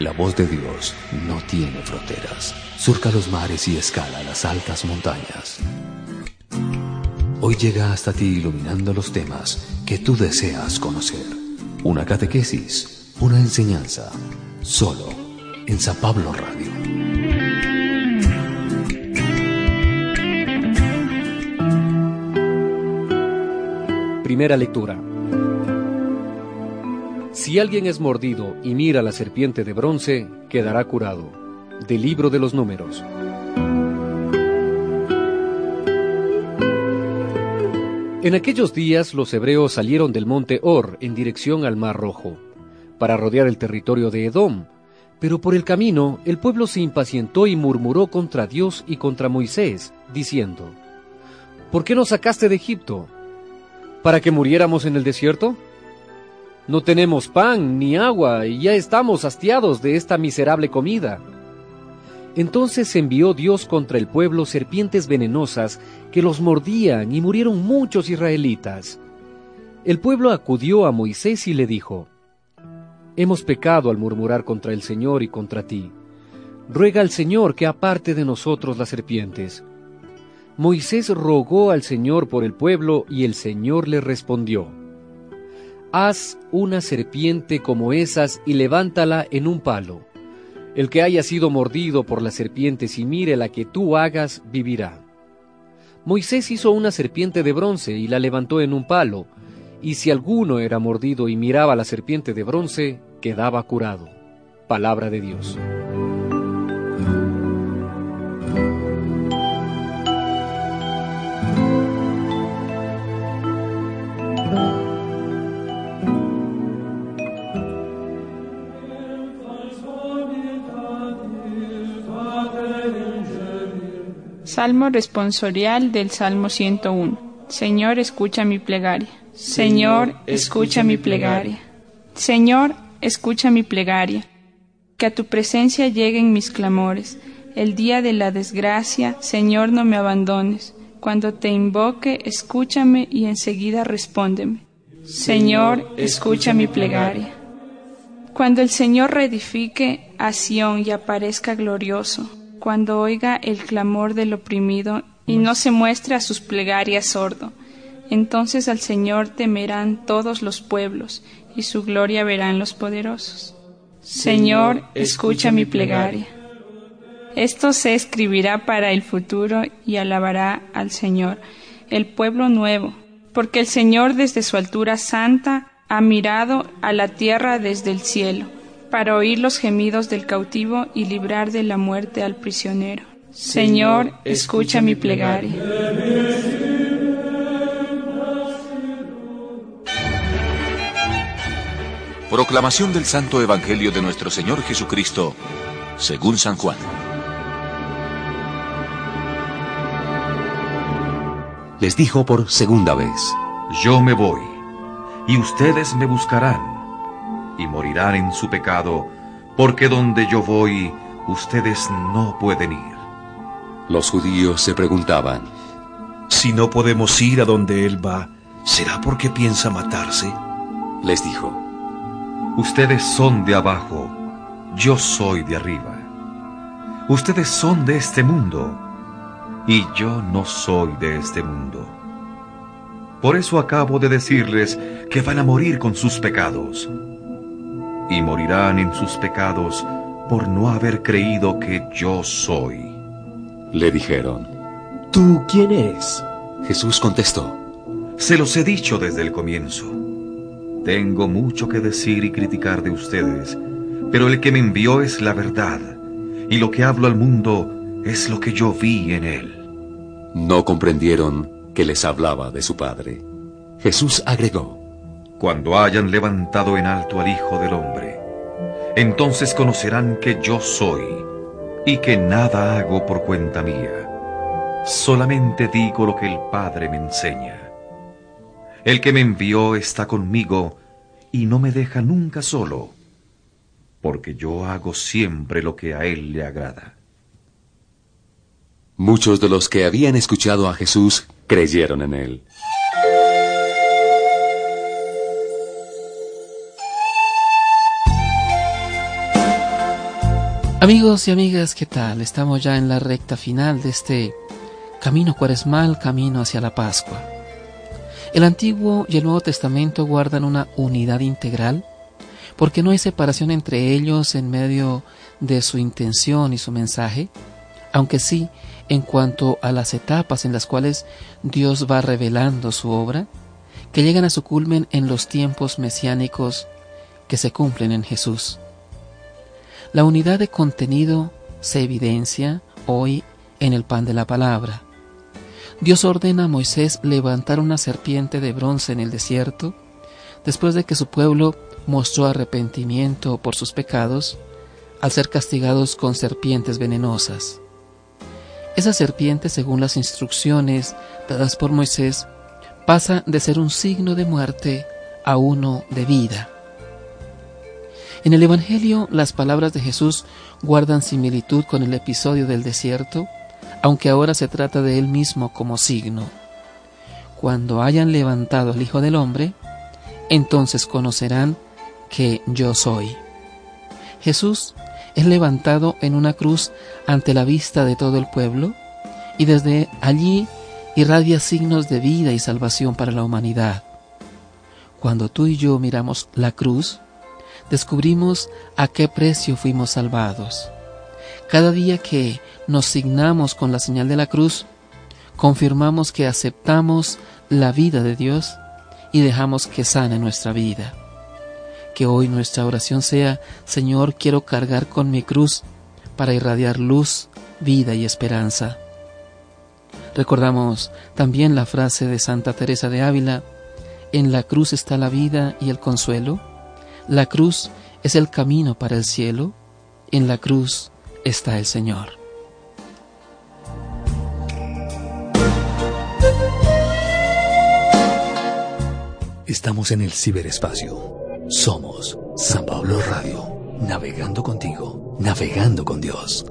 La voz de Dios no tiene fronteras. Surca los mares y escala las altas montañas. Hoy llega hasta ti iluminando los temas que tú deseas conocer. Una catequesis, una enseñanza, solo en San Pablo Radio. Primera lectura. Si alguien es mordido y mira la serpiente de bronce, quedará curado. Del libro de los números. En aquellos días los hebreos salieron del monte Or en dirección al Mar Rojo, para rodear el territorio de Edom. Pero por el camino el pueblo se impacientó y murmuró contra Dios y contra Moisés, diciendo, ¿Por qué nos sacaste de Egipto? ¿Para que muriéramos en el desierto? No tenemos pan ni agua y ya estamos hastiados de esta miserable comida. Entonces envió Dios contra el pueblo serpientes venenosas que los mordían y murieron muchos israelitas. El pueblo acudió a Moisés y le dijo, Hemos pecado al murmurar contra el Señor y contra ti. Ruega al Señor que aparte de nosotros las serpientes. Moisés rogó al Señor por el pueblo y el Señor le respondió, Haz una serpiente como esas y levántala en un palo. El que haya sido mordido por las serpientes y mire la que tú hagas, vivirá. Moisés hizo una serpiente de bronce y la levantó en un palo, y si alguno era mordido y miraba la serpiente de bronce, quedaba curado. Palabra de Dios. Salmo responsorial del Salmo 101. Señor, escucha mi plegaria. Señor, escucha mi plegaria. Señor, escucha mi plegaria. Que a tu presencia lleguen mis clamores. El día de la desgracia, Señor, no me abandones. Cuando te invoque, escúchame y enseguida respóndeme. Señor, escucha mi plegaria. Cuando el Señor reedifique a Sión y aparezca glorioso, cuando oiga el clamor del oprimido y no se muestre a sus plegarias sordo. Entonces al Señor temerán todos los pueblos, y su gloria verán los poderosos. Señor, escucha mi plegaria. Esto se escribirá para el futuro y alabará al Señor, el pueblo nuevo, porque el Señor desde su altura santa ha mirado a la tierra desde el cielo para oír los gemidos del cautivo y librar de la muerte al prisionero. Señor, escucha mi plegaria. Proclamación del Santo Evangelio de nuestro Señor Jesucristo, según San Juan. Les dijo por segunda vez, Yo me voy, y ustedes me buscarán y morirán en su pecado, porque donde yo voy, ustedes no pueden ir. Los judíos se preguntaban, Si no podemos ir a donde Él va, ¿será porque piensa matarse? Les dijo, Ustedes son de abajo, yo soy de arriba. Ustedes son de este mundo, y yo no soy de este mundo. Por eso acabo de decirles que van a morir con sus pecados y morirán en sus pecados por no haber creído que yo soy. Le dijeron, ¿Tú quién eres? Jesús contestó, Se los he dicho desde el comienzo. Tengo mucho que decir y criticar de ustedes, pero el que me envió es la verdad, y lo que hablo al mundo es lo que yo vi en él. No comprendieron que les hablaba de su Padre. Jesús agregó, cuando hayan levantado en alto al Hijo del Hombre. Entonces conocerán que yo soy y que nada hago por cuenta mía. Solamente digo lo que el Padre me enseña. El que me envió está conmigo y no me deja nunca solo, porque yo hago siempre lo que a Él le agrada. Muchos de los que habían escuchado a Jesús creyeron en Él. Amigos y amigas, ¿qué tal? Estamos ya en la recta final de este camino cuaresmal, camino hacia la Pascua. El Antiguo y el Nuevo Testamento guardan una unidad integral porque no hay separación entre ellos en medio de su intención y su mensaje, aunque sí en cuanto a las etapas en las cuales Dios va revelando su obra, que llegan a su culmen en los tiempos mesiánicos que se cumplen en Jesús. La unidad de contenido se evidencia hoy en el pan de la palabra. Dios ordena a Moisés levantar una serpiente de bronce en el desierto, después de que su pueblo mostró arrepentimiento por sus pecados, al ser castigados con serpientes venenosas. Esa serpiente, según las instrucciones dadas por Moisés, pasa de ser un signo de muerte a uno de vida. En el Evangelio las palabras de Jesús guardan similitud con el episodio del desierto, aunque ahora se trata de él mismo como signo. Cuando hayan levantado al Hijo del Hombre, entonces conocerán que yo soy. Jesús es levantado en una cruz ante la vista de todo el pueblo y desde allí irradia signos de vida y salvación para la humanidad. Cuando tú y yo miramos la cruz, descubrimos a qué precio fuimos salvados. Cada día que nos signamos con la señal de la cruz, confirmamos que aceptamos la vida de Dios y dejamos que sane nuestra vida. Que hoy nuestra oración sea, Señor, quiero cargar con mi cruz para irradiar luz, vida y esperanza. Recordamos también la frase de Santa Teresa de Ávila, en la cruz está la vida y el consuelo. La cruz es el camino para el cielo. En la cruz está el Señor. Estamos en el ciberespacio. Somos San Pablo Radio. Navegando contigo. Navegando con Dios.